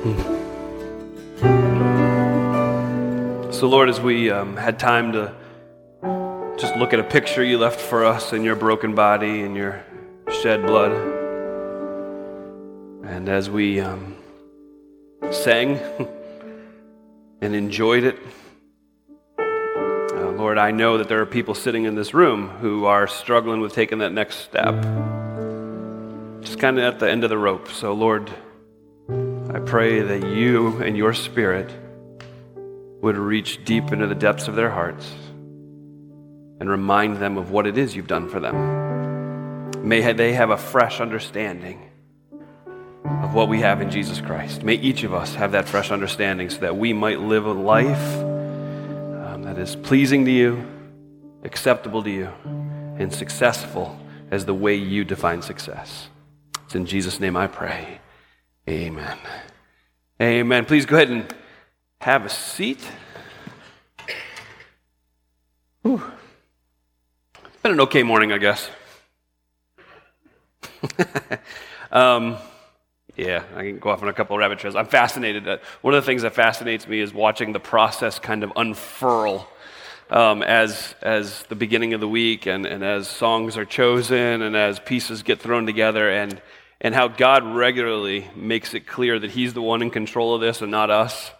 So, Lord, as we um, had time to just look at a picture you left for us in your broken body and your shed blood, and as we um, sang and enjoyed it, uh, Lord, I know that there are people sitting in this room who are struggling with taking that next step, just kind of at the end of the rope. So, Lord, I pray that you and your spirit would reach deep into the depths of their hearts and remind them of what it is you've done for them. May they have a fresh understanding of what we have in Jesus Christ. May each of us have that fresh understanding so that we might live a life um, that is pleasing to you, acceptable to you, and successful as the way you define success. It's in Jesus' name I pray. Amen. Amen. Please go ahead and have a seat. Whew. Been an okay morning, I guess. um, yeah, I can go off on a couple of rabbit trails. I'm fascinated. That one of the things that fascinates me is watching the process kind of unfurl um, as, as the beginning of the week and, and as songs are chosen and as pieces get thrown together and, and how God regularly makes it clear that He's the one in control of this and not us.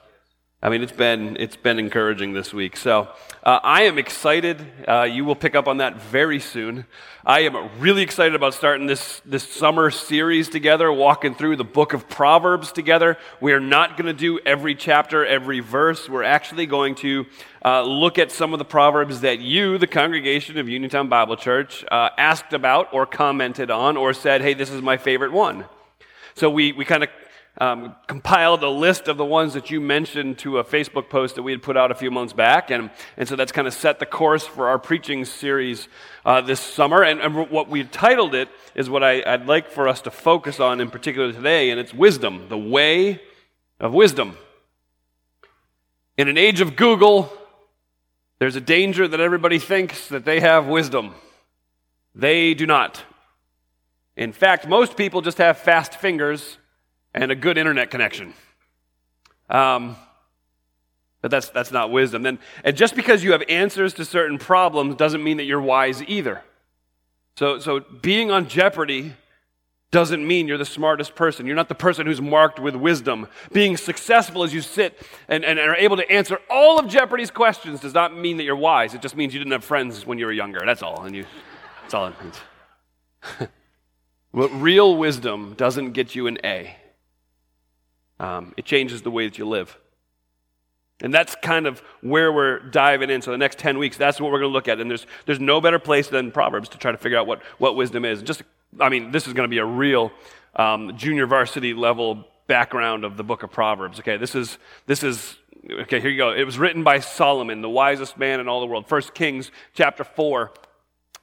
I mean, it's been, it's been encouraging this week. So uh, I am excited. Uh, you will pick up on that very soon. I am really excited about starting this, this summer series together, walking through the book of Proverbs together. We are not going to do every chapter, every verse. We're actually going to uh, look at some of the Proverbs that you, the congregation of Uniontown Bible Church, uh, asked about or commented on or said, hey, this is my favorite one. So we, we kind of um, compiled a list of the ones that you mentioned to a Facebook post that we had put out a few months back. And, and so that's kind of set the course for our preaching series uh, this summer. And, and, what we titled it is what I, I'd like for us to focus on in particular today, and it's wisdom, the way of wisdom. In an age of Google, there's a danger that everybody thinks that they have wisdom. They do not. In fact, most people just have fast fingers and a good internet connection. Um, but that's, that's not wisdom. Then, and just because you have answers to certain problems doesn't mean that you're wise either. So, so being on Jeopardy doesn't mean you're the smartest person. You're not the person who's marked with wisdom. Being successful as you sit and, and are able to answer all of Jeopardy's questions does not mean that you're wise. It just means you didn't have friends when you were younger. That's all. And you, that's all it means. but real wisdom doesn't get you an A. Um, it changes the way that you live. And that's kind of where we're diving in. So the next 10 weeks, that's what we're going to look at. And there's, there's no better place than Proverbs to try to figure out what, what wisdom is. Just, I mean, this is going to be a real um, junior varsity level background of the book of Proverbs. Okay, this is, this is, okay, here you go. It was written by Solomon, the wisest man in all the world. First Kings chapter 4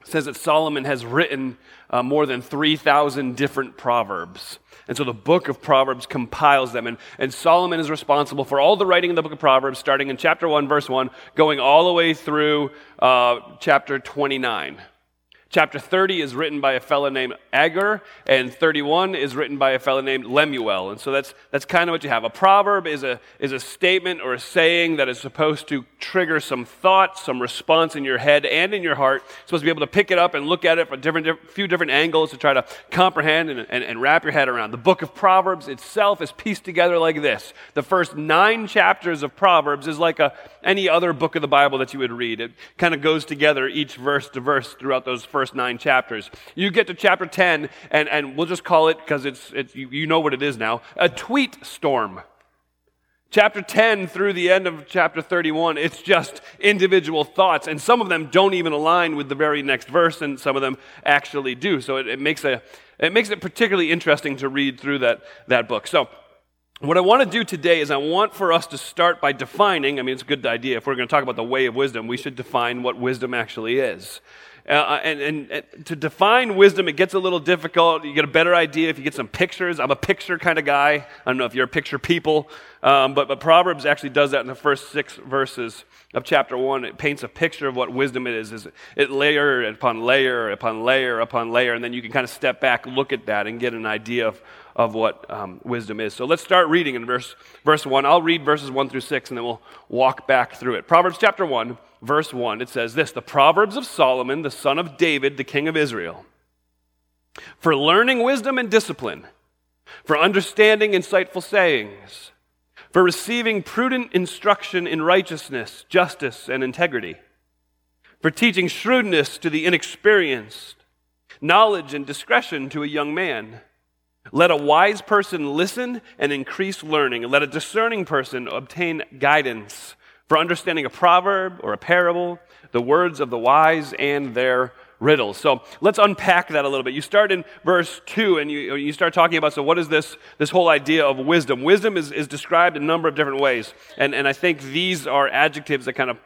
says that Solomon has written uh, more than 3,000 different proverbs. And so the book of Proverbs compiles them. And, and Solomon is responsible for all the writing in the book of Proverbs, starting in chapter 1, verse 1, going all the way through uh, chapter 29. Chapter 30 is written by a fellow named Agur, and 31 is written by a fellow named Lemuel. And so that's, that's kind of what you have. A proverb is a, is a statement or a saying that is supposed to trigger some thought, some response in your head and in your heart. You're supposed to be able to pick it up and look at it from different, different, few different angles to try to comprehend and, and, and wrap your head around. The book of Proverbs itself is pieced together like this. The first nine chapters of Proverbs is like a, any other book of the Bible that you would read. It kind of goes together each verse to verse throughout those first nine chapters. You get to chapter 10, and, and we'll just call it, because it's, it's you, you know what it is now, a tweet storm. Chapter 10 through the end of chapter 31, it's just individual thoughts, and some of them don't even align with the very next verse, and some of them actually do. So it, it makes, a, it makes it particularly interesting to read through that, that book. So what I want to do today is I want for us to start by defining, I mean, it's a good idea. If we're going to talk about the way of wisdom, we should define what wisdom actually is. Uh, uh, and, and, and, to define wisdom, it gets a little difficult. You get a better idea if you get some pictures. I'm a picture kind of guy. I don't know if you're a picture people, um, but, but Proverbs actually does that in the first six verses of chapter one. It paints a picture of what wisdom is. is it layer upon layer upon layer upon layer, and then you can kind of step back, look at that, and get an idea of, of what um, wisdom is. So let's start reading in verse, verse 1. I'll read verses 1 through 6, and then we'll walk back through it. Proverbs chapter 1, verse 1, it says this The Proverbs of Solomon, the son of David, the king of Israel. For learning wisdom and discipline, for understanding insightful sayings, for receiving prudent instruction in righteousness, justice, and integrity, for teaching shrewdness to the inexperienced, knowledge and discretion to a young man. Let a wise person listen and increase learning, and let a discerning person obtain guidance for understanding a proverb or a parable, the words of the wise and their riddles. So let's unpack that a little bit. You start in verse 2 and you, you start talking about so, what is this, this whole idea of wisdom? Wisdom is, is described in a number of different ways. And, and I think these are adjectives that kind of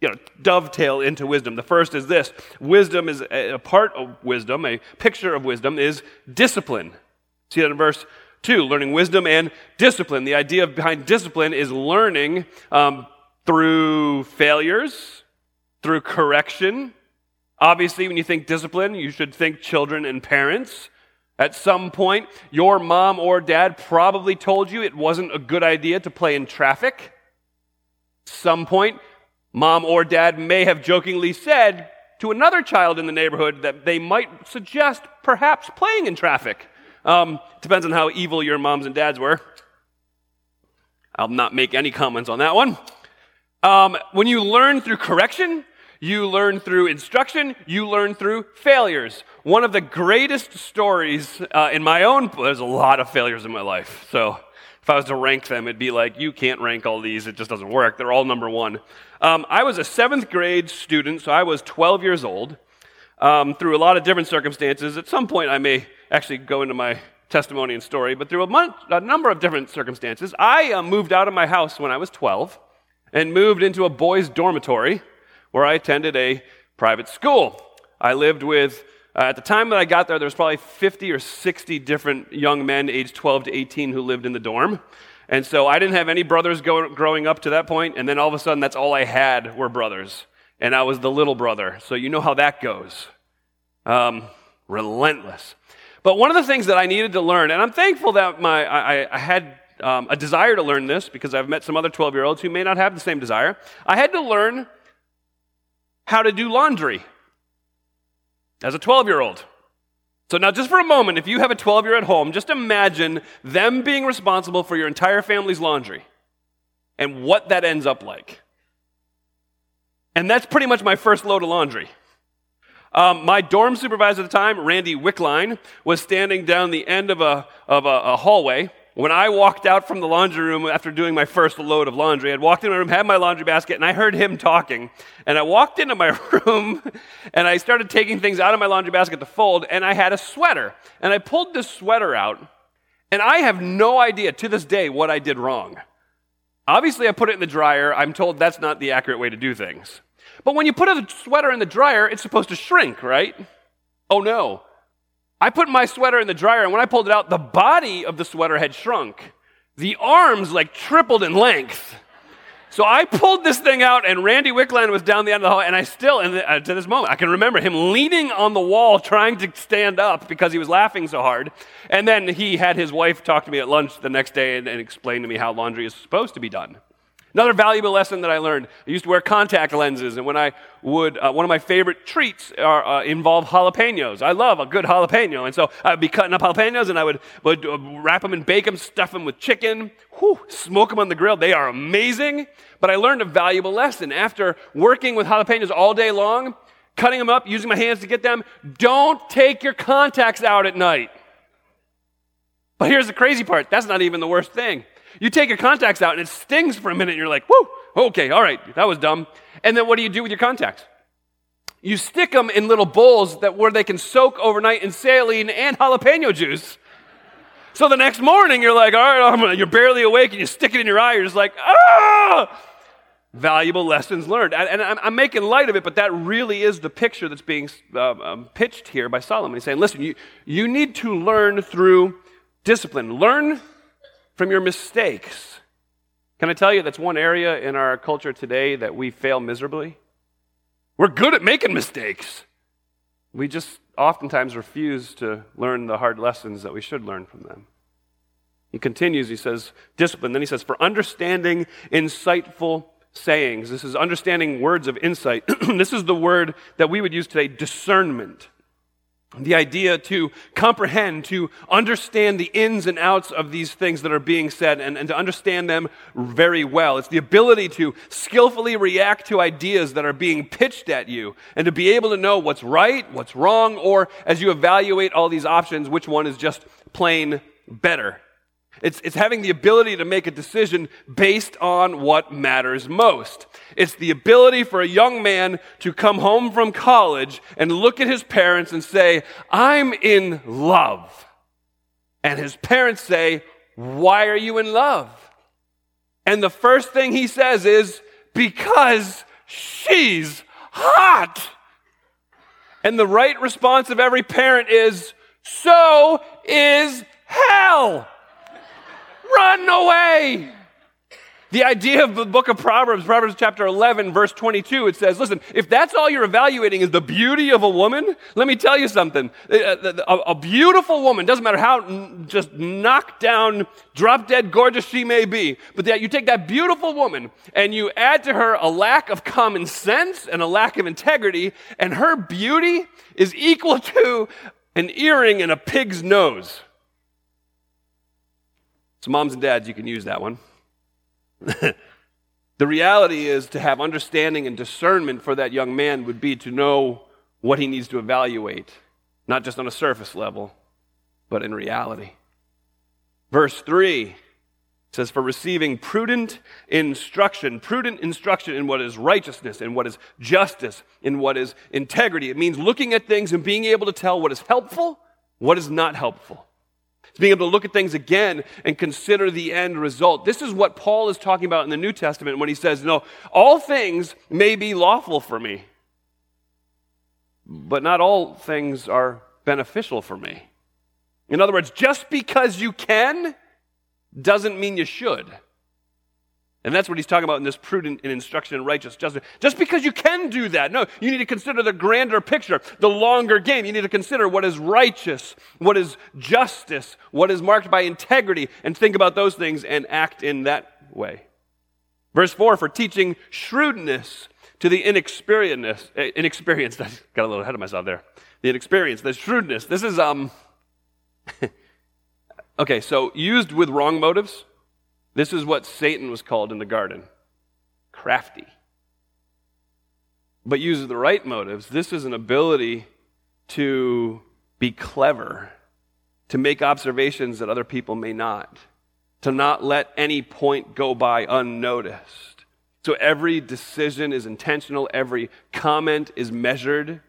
you know, dovetail into wisdom. The first is this wisdom is a, a part of wisdom, a picture of wisdom is discipline. See that in verse 2, learning wisdom and discipline. The idea behind discipline is learning um, through failures, through correction. Obviously, when you think discipline, you should think children and parents. At some point, your mom or dad probably told you it wasn't a good idea to play in traffic. Some point, mom or dad may have jokingly said to another child in the neighborhood that they might suggest perhaps playing in traffic. Um, depends on how evil your moms and dads were. I'll not make any comments on that one. Um, when you learn through correction, you learn through instruction, you learn through failures. One of the greatest stories uh, in my own, there's a lot of failures in my life. So if I was to rank them, it'd be like, you can't rank all these, it just doesn't work. They're all number one. Um, I was a seventh grade student, so I was 12 years old. Um, through a lot of different circumstances, at some point I may actually go into my testimony and story, but through a, month, a number of different circumstances, I uh, moved out of my house when I was 12 and moved into a boys' dormitory where I attended a private school. I lived with, uh, at the time that I got there, there was probably 50 or 60 different young men aged 12 to 18 who lived in the dorm. And so I didn't have any brothers go, growing up to that point, and then all of a sudden, that's all I had were brothers. And I was the little brother. So you know how that goes. Um, relentless. But one of the things that I needed to learn, and I'm thankful that my, I, I had um, a desire to learn this because I've met some other 12 year olds who may not have the same desire. I had to learn how to do laundry as a 12 year old. So, now just for a moment, if you have a 12 year old at home, just imagine them being responsible for your entire family's laundry and what that ends up like. And that's pretty much my first load of laundry. Um, my dorm supervisor at the time, Randy Wickline, was standing down the end of a, of a, a hallway when I walked out from the laundry room after doing my first load of laundry, I'd walked in my room, had my laundry basket, and I heard him talking. And I walked into my room and I started taking things out of my laundry basket to fold, and I had a sweater. And I pulled this sweater out, and I have no idea to this day what I did wrong. Obviously, I put it in the dryer. I'm told that's not the accurate way to do things. But when you put a sweater in the dryer, it's supposed to shrink, right? Oh no. I put my sweater in the dryer, and when I pulled it out, the body of the sweater had shrunk. The arms like tripled in length. So I pulled this thing out, and Randy Wickland was down the end of the hall, and I still, and uh, to this moment, I can remember him leaning on the wall trying to stand up because he was laughing so hard. And then he had his wife talk to me at lunch the next day and, and explain to me how laundry is supposed to be done. Another valuable lesson that I learned I used to wear contact lenses, and when I would, uh, one of my favorite treats are, uh, involve jalapenos. I love a good jalapeno, and so I'd be cutting up jalapenos, and I would, would uh, wrap them and bake them, stuff them with chicken, whew, smoke them on the grill. They are amazing. But I learned a valuable lesson. After working with jalapenos all day long, cutting them up, using my hands to get them, don't take your contacts out at night. But here's the crazy part that's not even the worst thing. You take your contacts out and it stings for a minute and you're like, whoo, okay, all right, that was dumb. And then what do you do with your contacts? You stick them in little bowls that where they can soak overnight in saline and jalapeno juice. So the next morning you're like, all right, you're barely awake and you stick it in your eye. You're just like, ah! Valuable lessons learned. And, I'm making light of it, but that really is the picture that's being uh, um, pitched here by Solomon. He's saying, listen, you, you need to learn through discipline. Learn from your mistakes. Can I tell you that's one area in our culture today that we fail miserably? We're good at making mistakes. We just oftentimes refuse to learn the hard lessons that we should learn from them. He continues, he says, discipline. Then he says, for understanding insightful sayings. This is understanding words of insight. this is the word that we would use today discernment. The idea to comprehend, to understand the ins and outs of these things that are being said and, and to understand them very well. It's the ability to skillfully react to ideas that are being pitched at you and to be able to know what's right, what's wrong, or as you evaluate all these options, which one is just plain better. It's, it's having the ability to make a decision based on what matters most. It's the ability for a young man to come home from college and look at his parents and say, I'm in love. And his parents say, Why are you in love? And the first thing he says is, Because she's hot. And the right response of every parent is, So is hell. Run away. The idea of the book of Proverbs, Proverbs chapter 11, verse 22, it says, listen, if that's all you're evaluating is the beauty of a woman, let me tell you something. Uh, uh, a, a beautiful woman, doesn't matter how just knocked down, drop dead gorgeous she may be, but that you take that beautiful woman and you add to her a lack of common sense and a lack of integrity, and her beauty is equal to an earring and a pig's nose. So, moms and dads, you can use that one. the reality is to have understanding and discernment for that young man would be to know what he needs to evaluate, not just on a surface level, but in reality. Verse 3 says, For receiving prudent instruction, prudent instruction in what is righteousness, in what is justice, in what is integrity. It means looking at things and being able to tell what is helpful, what is not helpful. It's being able to look at things again and consider the end result. This is what Paul is talking about in the New Testament when he says, No, all things may be lawful for me, but not all things are beneficial for me. In other words, just because you can doesn't mean you should. And that's what he's talking about in this prudent and instruction in righteous justice. Just because you can do that, no, you need to consider the grander picture, the longer game. You need to consider what is righteous, what is justice, what is marked by integrity, and think about those things and act in that way. Verse 4 for teaching shrewdness to the inexperienced, eh, inexperienced. I got a little ahead of myself there. The inexperienced, the shrewdness. This is, um, okay, so used with wrong motives this is what Satan was called in the garden crafty. But uses the right motives. This is an ability to be clever, to make observations that other people may not, to not let any point go by unnoticed. So every decision is intentional, every comment is measured.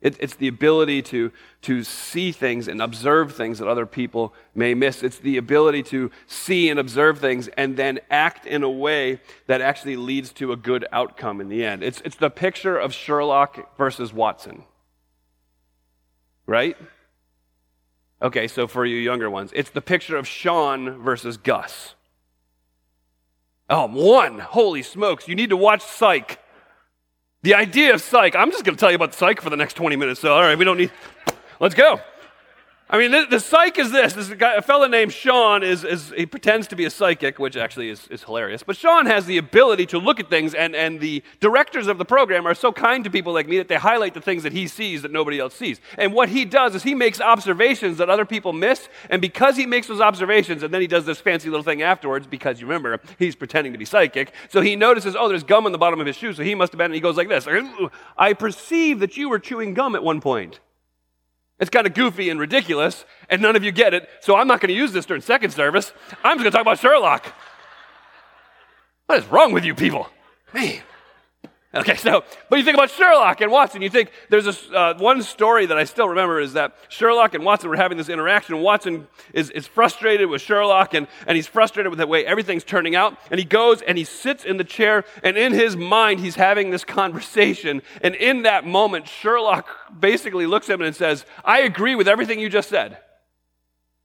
It, it's the ability to, to see things and observe things that other people may miss. It's the ability to see and observe things and then act in a way that actually leads to a good outcome in the end. It's, it's the picture of Sherlock versus Watson. Right? Okay, so for you younger ones, it's the picture of Sean versus Gus. Oh, one! Holy smokes, you need to watch Psych. The idea of psych, I'm just going to tell you about psych for the next 20 minutes. So, all right, we don't need, let's go. I mean, the, the psych is this. This guy, a fellow named Sean is, is he pretends to be a psychic, which actually is, is hilarious. But Sean has the ability to look at things, and, and the directors of the program are so kind to people like me that they highlight the things that he sees that nobody else sees. And what he does is he makes observations that other people miss, and because he makes those observations, and then he does this fancy little thing afterwards, because you remember, he's pretending to be psychic. So he notices, oh, there's gum on the bottom of his shoe, so he must have been, and he goes like this I perceive that you were chewing gum at one point. It's kind of goofy and ridiculous, and none of you get it, so I'm not going to use this during second service. I'm just going to talk about Sherlock. What is wrong with you people? Man. Okay, so, but you think about Sherlock and Watson, you think there's a, uh, one story that I still remember is that Sherlock and Watson were having this interaction. Watson is, is frustrated with Sherlock and, and he's frustrated with the way everything's turning out. And he goes and he sits in the chair and in his mind, he's having this conversation. And in that moment, Sherlock basically looks at him and says, I agree with everything you just said.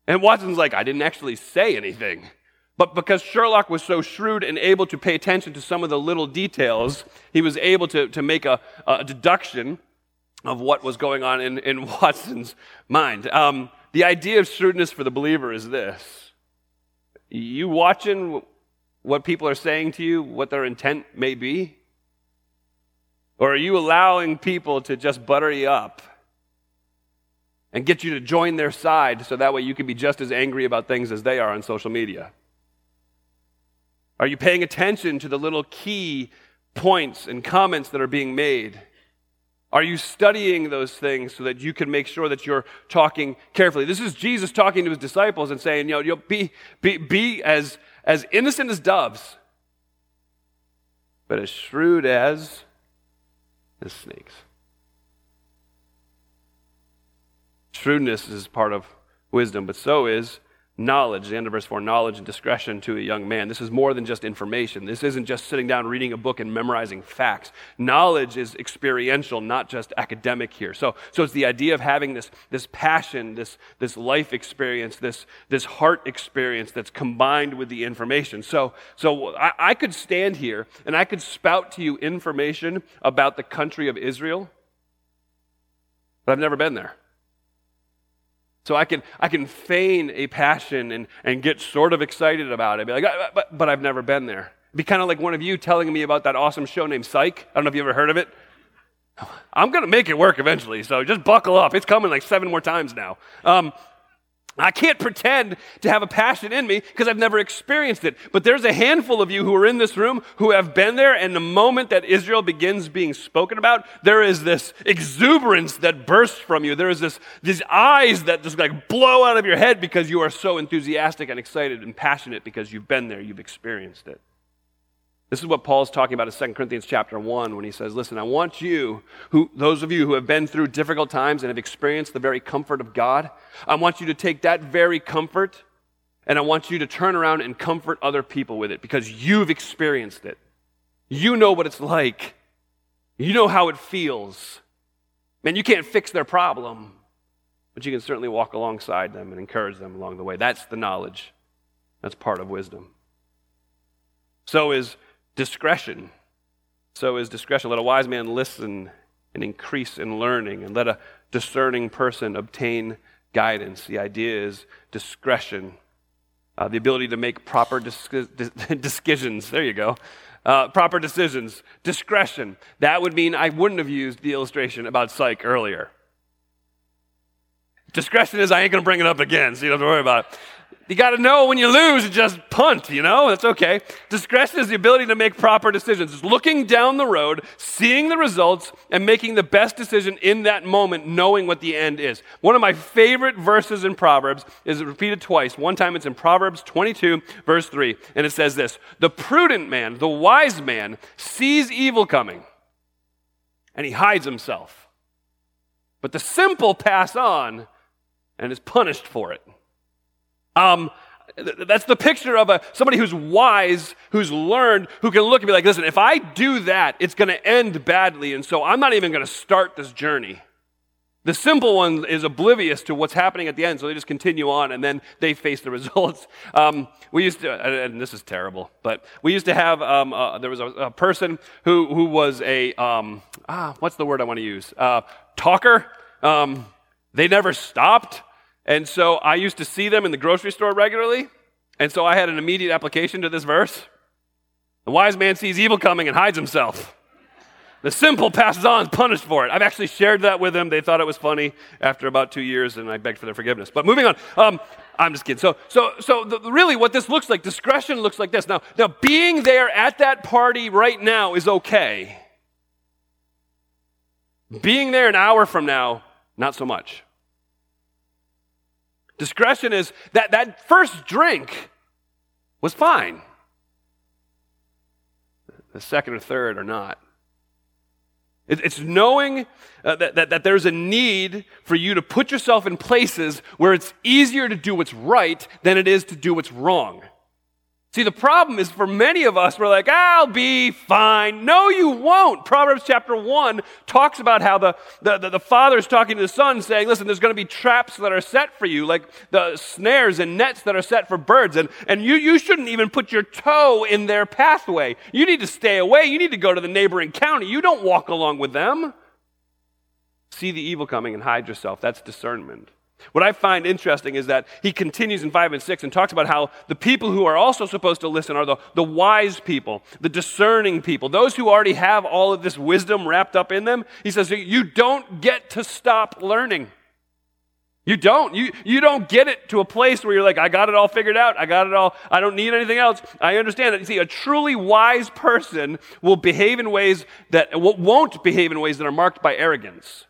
And Watson's like, I didn't actually say anything. But because Sherlock was so shrewd and able to pay attention to some of the little details, he was able to, to make a, a deduction of what was going on in, in Watson's mind. Um, the idea of shrewdness for the believer is this You watching what people are saying to you, what their intent may be? Or are you allowing people to just butter you up and get you to join their side so that way you can be just as angry about things as they are on social media? Are you paying attention to the little key points and comments that are being made? Are you studying those things so that you can make sure that you're talking carefully? This is Jesus talking to his disciples and saying, you know, you'll be, be, be as, as innocent as doves, but as shrewd as, as snakes. Shrewdness is part of wisdom, but so is knowledge, the end of verse 4, knowledge and discretion to a young man. This is more than just information. This isn't just sitting down reading a book and memorizing facts. Knowledge is experiential, not just academic here. So, so it's the idea of having this, this passion, this, this life experience, this, this heart experience that's combined with the information. So, so I, I could stand here and I could spout to you information about the country of Israel, but I've never been there. So I can, I can feign a passion and, and get sort of excited about it. Be like, but, but I've never been there. It'd be kind of like one of you telling me about that awesome show named Psych. I don't know if you ever heard of it. I'm going to make it work eventually, so just buckle up. It's coming like seven more times now. Um, I can't pretend to have a passion in me because I've never experienced it. But there's a handful of you who are in this room who have been there, and the moment that Israel begins being spoken about, there is this exuberance that bursts from you. There is this, these eyes that just like blow out of your head because you are so enthusiastic and excited and passionate because you've been there, you've experienced it. This is what Paul's talking about in 2 Corinthians chapter 1 when he says, Listen, I want you, who, those of you who have been through difficult times and have experienced the very comfort of God, I want you to take that very comfort and I want you to turn around and comfort other people with it because you've experienced it. You know what it's like, you know how it feels. Man, you can't fix their problem, but you can certainly walk alongside them and encourage them along the way. That's the knowledge, that's part of wisdom. So is discretion. So is discretion. Let a wise man listen and increase in learning, and let a discerning person obtain guidance. The idea is discretion, uh, the ability to make proper dis- decisions. There you go. Uh, proper decisions. Discretion. That would mean I wouldn't have used the illustration about psych earlier. Discretion is I ain't going to bring it up again, so you don't have to worry about it. You got to know when you lose just punt, you know? That's okay. Discretion is the ability to make proper decisions. It's looking down the road, seeing the results, and making the best decision in that moment, knowing what the end is. One of my favorite verses in Proverbs is repeated twice. One time it's in Proverbs 22, verse 3, and it says this The prudent man, the wise man, sees evil coming, and he hides himself. But the simple pass on and is punished for it. Um, that's the picture of a, somebody who's wise, who's learned, who can look and be like, listen, if I do that, it's going to end badly, and so I'm not even going to start this journey. The simple one is oblivious to what's happening at the end, so they just continue on and then they face the results. Um, we used to, and this is terrible, but we used to have, um, uh, there was a, a, person who, who was a, um, ah, what's the word I want to use? Uh, talker. Um, they never stopped. And so I used to see them in the grocery store regularly. And so I had an immediate application to this verse. The wise man sees evil coming and hides himself. The simple passes on, punished for it. I've actually shared that with them. They thought it was funny after about two years, and I begged for their forgiveness. But moving on, um, I'm just kidding. So, so, so the, really, what this looks like, discretion looks like this. Now, now, being there at that party right now is okay. Being there an hour from now, not so much. Discretion is that that first drink was fine. The second or third are not. It's knowing uh, that, that, that there's a need for you to put yourself in places where it's easier to do what's right than it is to do what's wrong. See, the problem is for many of us, we're like, I'll be fine. No, you won't. Proverbs chapter 1 talks about how the, the, the, the father's talking to the son, saying, Listen, there's going to be traps that are set for you, like the snares and nets that are set for birds. And, and you, you shouldn't even put your toe in their pathway. You need to stay away. You need to go to the neighboring county. You don't walk along with them. See the evil coming and hide yourself. That's discernment. What I find interesting is that he continues in 5 and 6 and talks about how the people who are also supposed to listen are the, the wise people, the discerning people, those who already have all of this wisdom wrapped up in them. He says, You don't get to stop learning. You don't. You, you don't get it to a place where you're like, I got it all figured out. I got it all. I don't need anything else. I understand that. You see, a truly wise person will behave in ways that won't behave in ways that are marked by arrogance.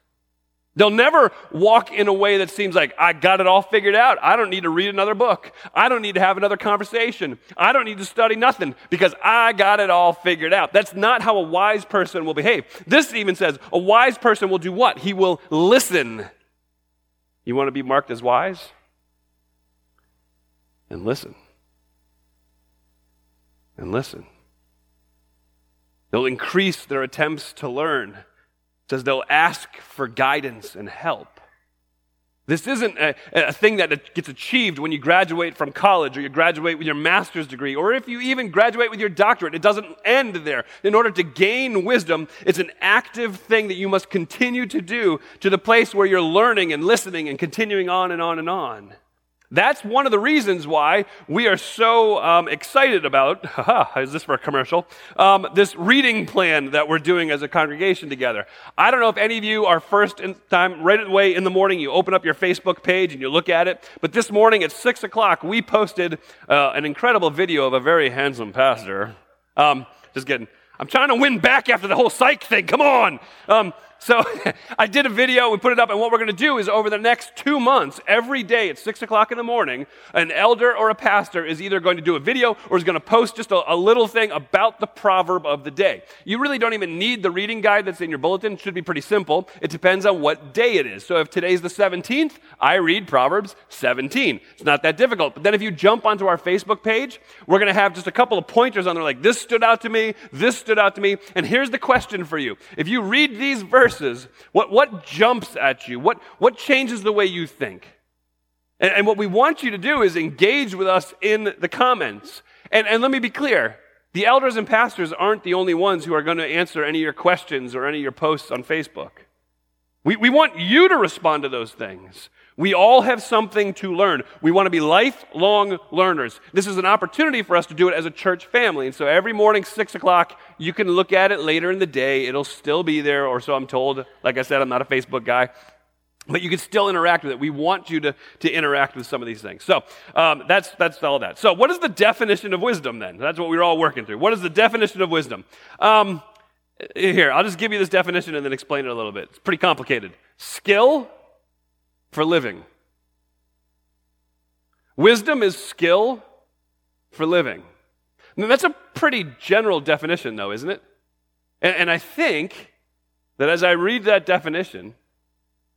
They'll never walk in a way that seems like, I got it all figured out. I don't need to read another book. I don't need to have another conversation. I don't need to study nothing because I got it all figured out. That's not how a wise person will behave. This even says a wise person will do what? He will listen. You want to be marked as wise? And listen. And listen. They'll increase their attempts to learn says they'll ask for guidance and help. This isn't a, a, thing that gets achieved when you graduate from college or you graduate with your master's degree or if you even graduate with your doctorate. It doesn't end there. In order to gain wisdom, it's an active thing that you must continue to do to the place where you're learning and listening and continuing on and on and on. That's one of the reasons why we are so um, excited about, haha, is this for a commercial? Um, this reading plan that we're doing as a congregation together. I don't know if any of you are first in time, right away in the morning, you open up your Facebook page and you look at it. But this morning at 6 o'clock, we posted uh, an incredible video of a very handsome pastor. Um, just kidding. I'm trying to win back after the whole psych thing. Come on. So I did a video, we put it up, and what we're going to do is over the next two months, every day at 6 o'clock in the morning, an elder or a pastor is either going to do a video or is going to post just a, a, little thing about the proverb of the day. You really don't even need the reading guide that's in your bulletin. It should be pretty simple. It depends on what day it is. So if today's the 17th, I read Proverbs 17. It's not that difficult. But then if you jump onto our Facebook page, we're going to have just a couple of pointers on there like, this stood out to me, this stood out to me. And here's the question for you. If you read these verses, verses, what, what jumps at you? What, what changes the way you think? And, and what we want you to do is engage with us in the comments. And, and let me be clear the elders and pastors aren't the only ones who are going to answer any of your questions or any of your posts on Facebook. We, we want you to respond to those things. We all have something to learn. We want to be lifelong learners. This is an opportunity for us to do it as a church family. And so every morning, 6 o'clock, you can look at it later in the day. It'll still be there, or so I'm told. Like I said, I'm not a Facebook guy. But you can still interact with it. We want you to, to interact with some of these things. So um, that's, that's all that. So, what is the definition of wisdom then? That's what we are all working through. What is the definition of wisdom? Um, here, I'll just give you this definition and then explain it a little bit. It's pretty complicated. Skill for living. Wisdom is skill for living. Now, that's a pretty general definition, though, isn't it? And, and I think that as I read that definition,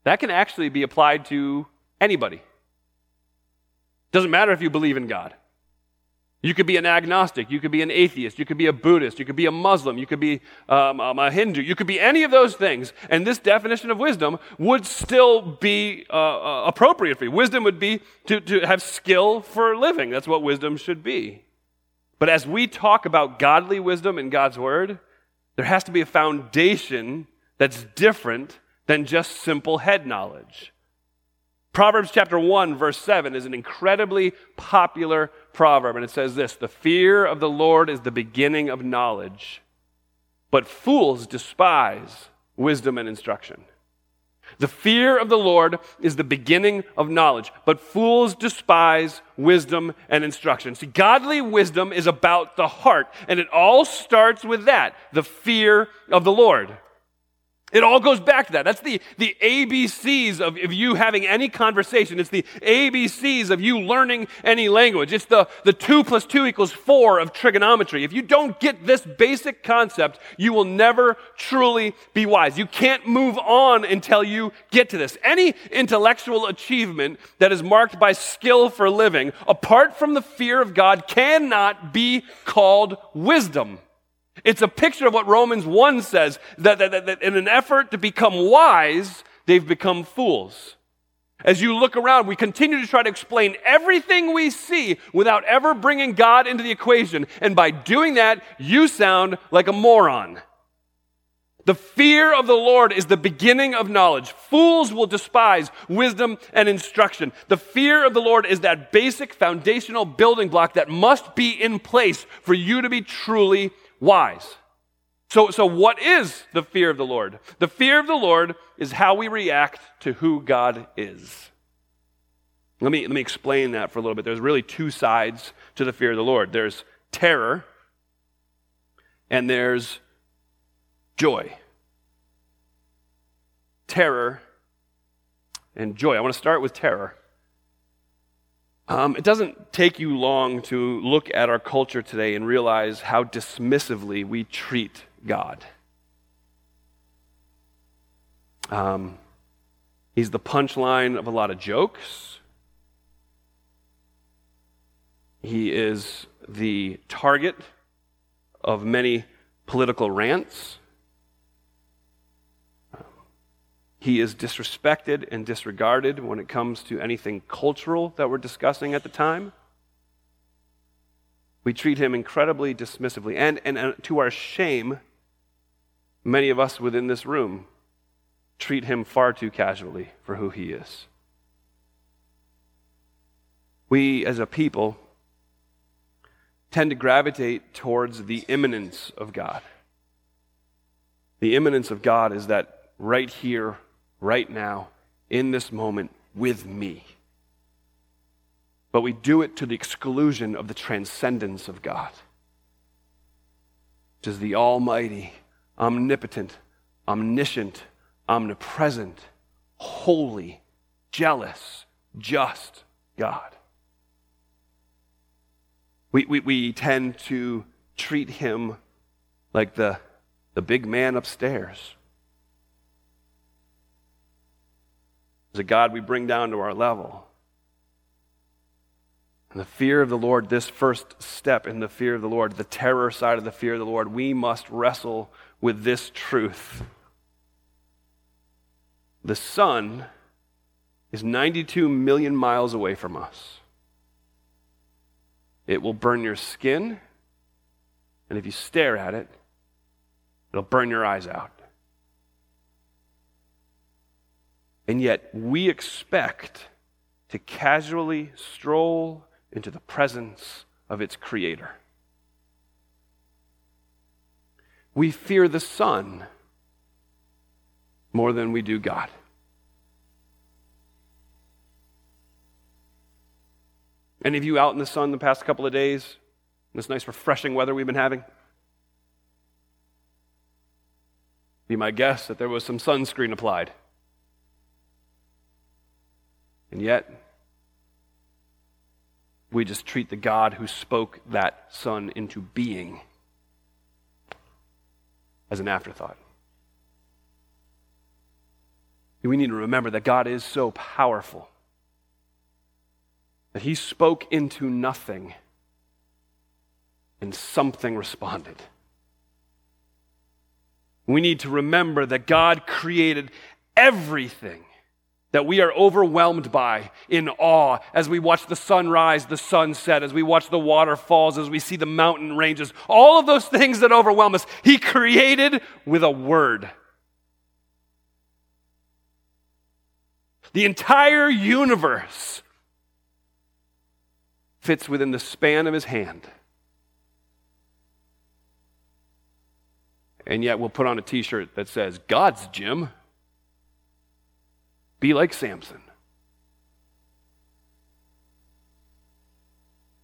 that can actually be applied to anybody. Doesn't matter if you believe in God. You could be an agnostic. You could be an atheist. You could be a Buddhist. You could be a Muslim. You could be um, um, a Hindu. You could be any of those things. And this definition of wisdom would still be uh, uh, appropriate for you. Wisdom would be to, to have skill for living. That's what wisdom should be. But as we talk about godly wisdom in God's Word, there has to be a foundation that's different than just simple head knowledge. Proverbs chapter 1, verse 7 is an incredibly popular proverb, and it says this The fear of the Lord is the beginning of knowledge, but fools despise wisdom and instruction. The fear of the Lord is the beginning of knowledge, but fools despise wisdom and instruction. See, godly wisdom is about the heart, and it all starts with that the fear of the Lord. It all goes back to that. That's the, the ABCs of, of you having any conversation. It's the ABCs of you learning any language. It's the, the 2 plus 2 equals 4 of trigonometry. If you don't get this basic concept, you will never truly be wise. You can't move on until you get to this. Any intellectual achievement that is marked by skill for living, apart from the fear of God, cannot be called wisdom. It's a picture of what Romans 1 says that, that, that, that in an effort to become wise, they've become fools. As you look around, we continue to try to explain everything we see without ever bringing God into the equation. And by doing that, you sound like a moron. The fear of the Lord is the beginning of knowledge. Fools will despise wisdom and instruction. The fear of the Lord is that basic foundational building block that must be in place for you to be truly wise. So, so what is the fear of the Lord? The fear of the Lord is how we react to who God is. Let me, let me explain that for a little bit. There's really two sides to the fear of the Lord there's terror, and there's joy. Terror and joy. I want to start with terror. Um, it doesn't take you long to look at our culture today and realize how dismissively we treat God. Um, he's the punchline of a lot of jokes. He is the target of many political rants. He is disrespected and disregarded when it comes to anything cultural that we're discussing at the time. We treat him incredibly dismissively. And, and, and to our shame, many of us within this room treat him far too casually for who he is. We, as a people, tend to gravitate towards the immanence of God. The immanence of God is that right here, right now, in this moment, with me. But we do it to the exclusion of the transcendence of God, which is the Almighty, omnipotent, omniscient, omnipresent, holy, jealous, just God. We, we, we tend to treat him like the, the big man upstairs. As a God we bring down to our level. And the fear of the Lord, this first step in the fear of the Lord, the terror side of the fear of the Lord, we must wrestle with this truth. The sun is 92 million miles away from us. It will burn your skin, and if you stare at it, it'll burn your eyes out. And yet, we expect to casually stroll into the presence of its creator. We fear the sun more than we do God. Any of you out in the sun the past couple of days? This nice, refreshing weather we've been having? Be my guess that there was some sunscreen applied. And yet, we just treat the God who spoke that sun into being as an afterthought. We need to remember that God is so powerful that he spoke into nothing and something responded. We need to remember that God created everything that we are overwhelmed by in awe as we watch the sun rise, the sun set, as we watch the waterfalls, as we see the mountain ranges, all of those things that overwhelm us, He created with a word. The entire universe fits within the span of His hand. And yet we'll put on a t shirt that says, God's Gym. Be like Samson.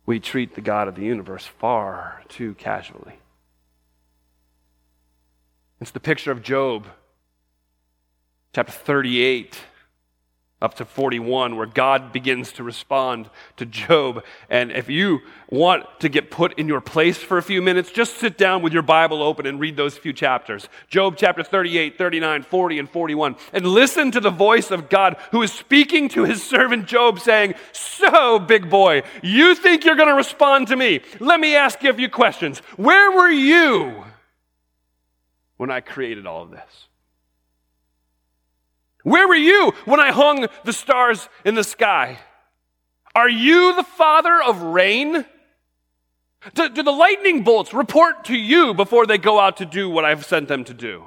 We treat the God of the universe far too casually. It's the picture of Job, chapter 38 up to 41, where God begins to respond to Job. And if you want to get put in your place for a few minutes, just sit down with your Bible open and read those few chapters Job chapter 38, 39, 40, and 41. And listen to the voice of God who is speaking to his servant Job, saying, So, big boy, you think you're going to respond to me? Let me ask you a few questions. Where were you when I created all of this? Where were you when I hung the stars in the sky? Are you the father of rain? Do, do, the lightning bolts report to you before they go out to do what I've sent them to do?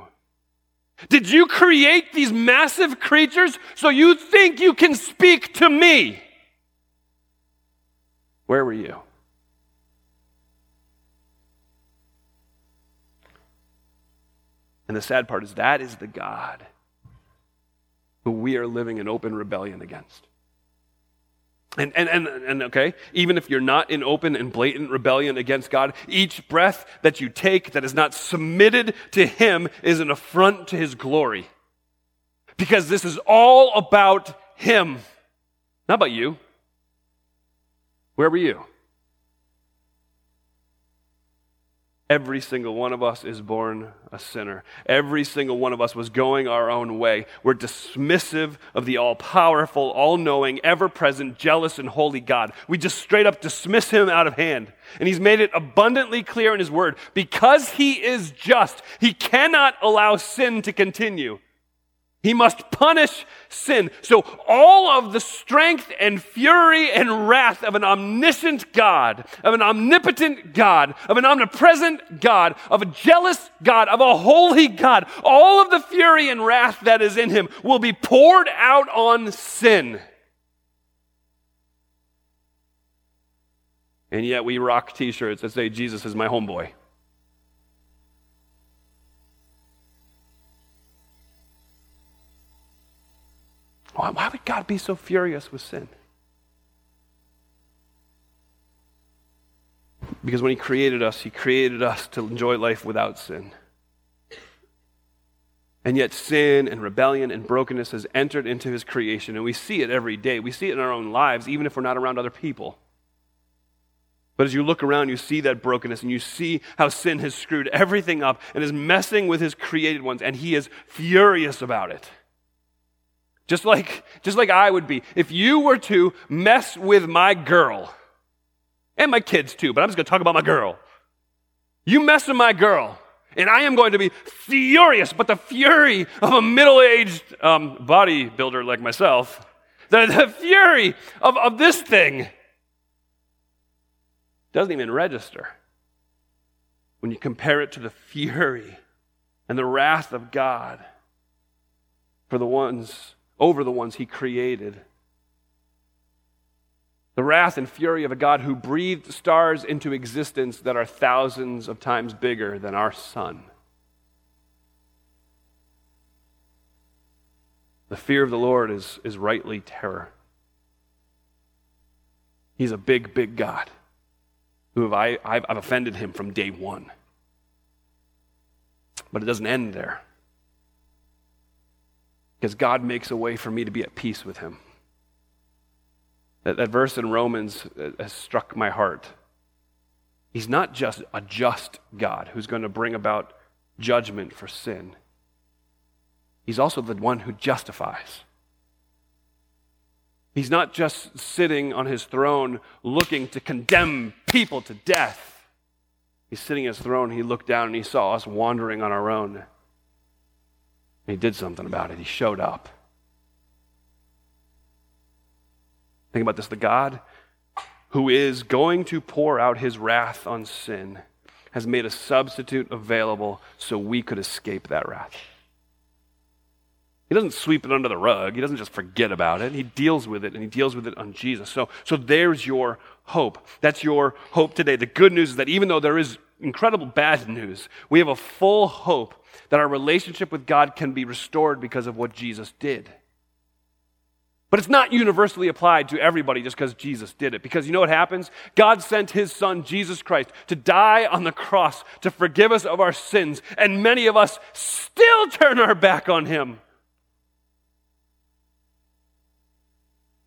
Did you create these massive creatures so you think you can speak to me? Where were you? And the sad part is that is the God who we are living in open rebellion against. And, and, and, and okay, even if you're not in open and blatant rebellion against God, each breath that you take that is not submitted to Him is an affront to His glory. Because this is all about Him, not about you. Where were you? Every single one of us is born a sinner. Every single one of us was going our own way. We're dismissive of the all powerful, all knowing, ever present, jealous, and holy God. We just straight up dismiss him out of hand. And he's made it abundantly clear in his word because he is just, he cannot allow sin to continue. He must punish sin. So, all of the strength and fury and wrath of an omniscient God, of an omnipotent God, of an omnipresent God, of a jealous God, of a holy God, all of the fury and wrath that is in him will be poured out on sin. And yet, we rock t shirts that say, Jesus is my homeboy. Why, why would God be so furious with sin? Because when He created us, He created us to enjoy life without sin. And yet, sin and rebellion and brokenness has entered into His creation, and we see it every day. We see it in our own lives, even if we're not around other people. But as you look around, you see that brokenness and you see how sin has screwed everything up and is messing with his created ones, and he is furious about it. Just like, just like I would be. If you were to mess with my girl, and my kids too, but I'm just going to talk about my girl. You mess with my girl, and I am going to be furious, but the fury of a middle aged um, bodybuilder like myself, the, the fury of, of this thing doesn't even register when you compare it to the fury and the wrath of God for the ones over the ones he created. The wrath and fury of a God who breathed stars into existence that are thousands of times bigger than our sun. The fear of the Lord is, is rightly terror. He's a big, big God who have I, I've, I've offended him from day one. But it doesn't end there because God makes a way for me to be at peace with Him. That, that verse in Romans uh, has struck my heart. He's not just a just God who's going to bring about judgment for sin, He's also the one who justifies. He's not just sitting on his throne looking to condemn people to death. He's sitting on his throne. He looked down and he saw us wandering on our own. He did something about it. He showed up. Think about this the God who is going to pour out his wrath on sin has made a substitute available so we could escape that wrath. He doesn't sweep it under the rug. He doesn't just forget about it. He deals with it, and he deals with it on Jesus. So, so there's your hope. That's your hope today. The good news is that even though there is incredible bad news, we have a full hope that our relationship with God can be restored because of what Jesus did. But it's not universally applied to everybody just because Jesus did it. Because you know what happens? God sent his son, Jesus Christ, to die on the cross to forgive us of our sins. And many of us still turn our back on him.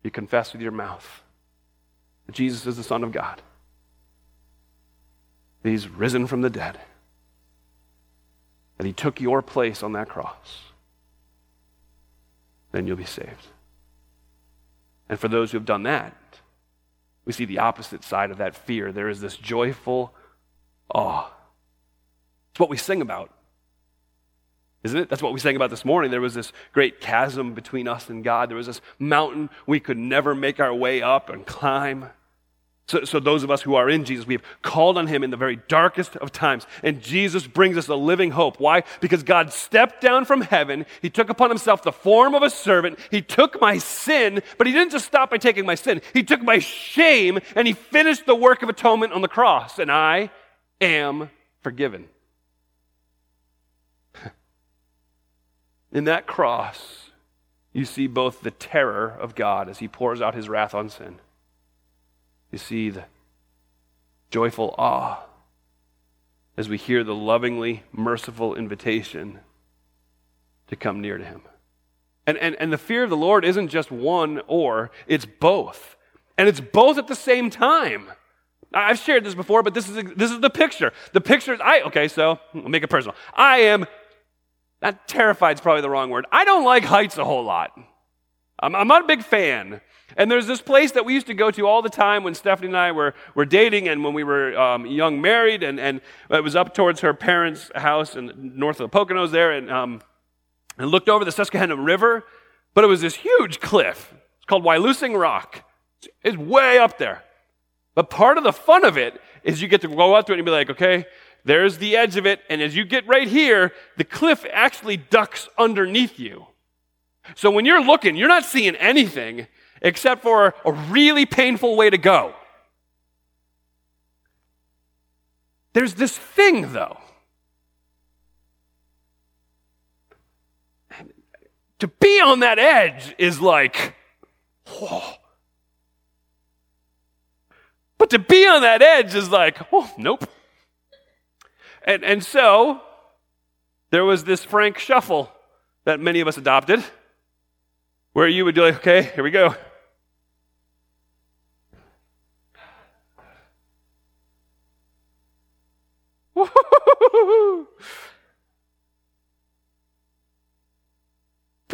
You confess with your mouth that Jesus is the Son of God, he's risen from the dead that he took your place on that cross, then you'll be saved. And for those who have done that, we see the opposite side of that fear. There is this joyful awe. It's what we sing about, isn't it? That's what we sang about this morning. There was this great chasm between us and God. There was this mountain we could never make our way up and climb. So, so, those of us who are in Jesus, we have called on him in the very darkest of times. And Jesus brings us a living hope. Why? Because God stepped down from heaven. He took upon himself the form of a servant. He took my sin, but he didn't just stop by taking my sin. He took my shame and he finished the work of atonement on the cross. And I am forgiven. in that cross, you see both the terror of God as he pours out his wrath on sin you see the joyful awe as we hear the lovingly merciful invitation to come near to Him. And, and, and the fear of the Lord isn't just one or, it's both. And it's both at the same time. I've shared this before, but this is, this is the picture. The picture is, I, okay, so I'll make it personal. I am, not terrified is probably the wrong word. I don't like heights a whole lot. I'm, I'm not a big fan. And there's this place that we used to go to all the time when Stephanie and I were, were dating and when we were um, young married, and, and it was up towards her parents' house and north of the Poconos there, and, um, and looked over the Susquehanna River, but it was this huge cliff. It's called Wyalusing Rock. It's way up there. But part of the fun of it is you get to go out to it and be like, okay, there's the edge of it, and as you get right here, the cliff actually ducks underneath you. So when you're looking, you're not seeing anything except for a really painful way to go. There's this thing, though. To be on that edge is like, whoa. But to be on that edge is like, oh, nope. And, and so there was this frank shuffle that many of us adopted where you would be like, okay, here we go.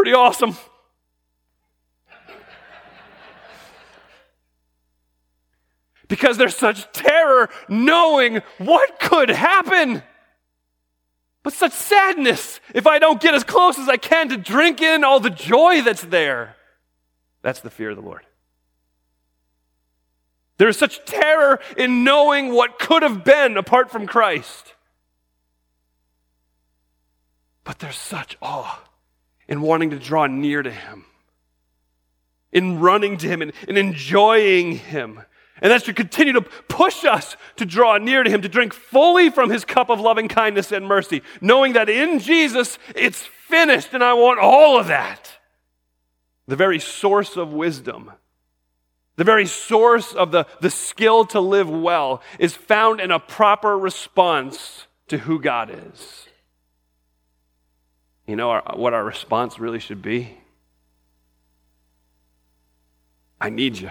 Pretty awesome. because there's such terror knowing what could happen. But such sadness if I don't get as close as I can to drink in all the joy that's there. That's the fear of the Lord. There is such terror in knowing what could have been apart from Christ. But there's such awe in wanting to draw near to Him, in running to Him, and in enjoying Him. And that should continue to push us to draw near to Him, to drink fully from His cup of loving kindness and mercy, knowing that in Jesus it's finished and I want all of that. The very source of wisdom the very source of the, the skill to live well is found in a proper response to who God is. You know our, what our response really should be? I need you.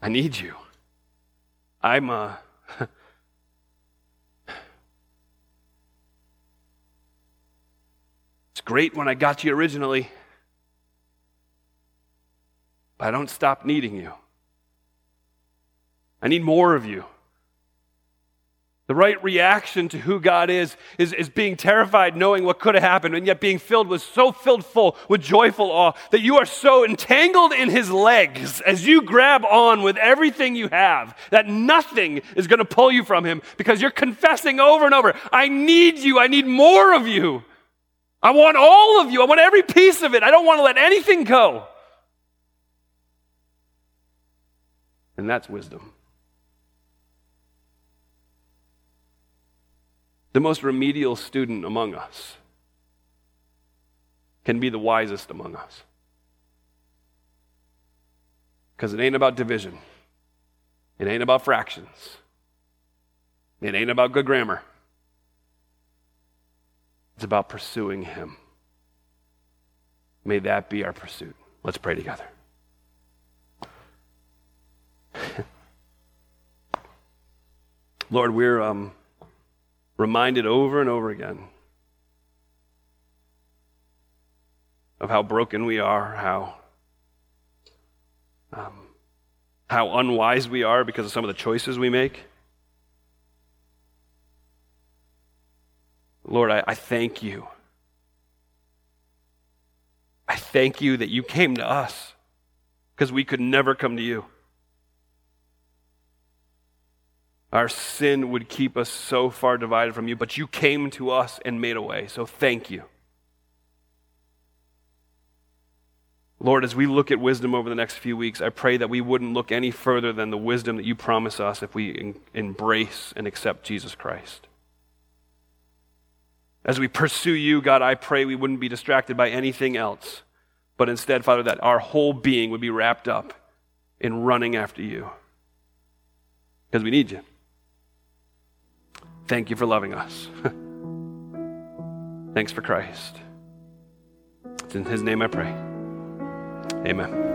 I need you. I'm uh, it's great when I got you originally, but I don't stop needing you. I need more of you. The right reaction to who God is, is is being terrified knowing what could have happened and yet being filled with so filled full with joyful awe that you are so entangled in his legs as you grab on with everything you have that nothing is going to pull you from him because you're confessing over and over, I need you, I need more of you. I want all of you. I want every piece of it. I don't want to let anything go. And that's wisdom. The most remedial student among us can be the wisest among us. Because it ain't about division, it ain't about fractions, it ain't about good grammar. It's about pursuing Him. May that be our pursuit. Let's pray together. Lord, we're um, reminded over and over again of how broken we are, how um, how unwise we are because of some of the choices we make. Lord, I, I thank you. I I thank you that you came to us because we could never come to you. Our sin would keep us so far divided from you, but you came to us and made a way. So thank you. Lord, as we look at wisdom over the next few weeks, I pray that we wouldn't look any further than the wisdom that you promise us if we embrace and accept Jesus Christ. As we pursue you, God, I pray we wouldn't be distracted by anything else, but instead, Father, that our whole being would be wrapped up in running after you. Because we need you. Thank you for loving us. Thanks for Christ. It's in his name I pray. Amen.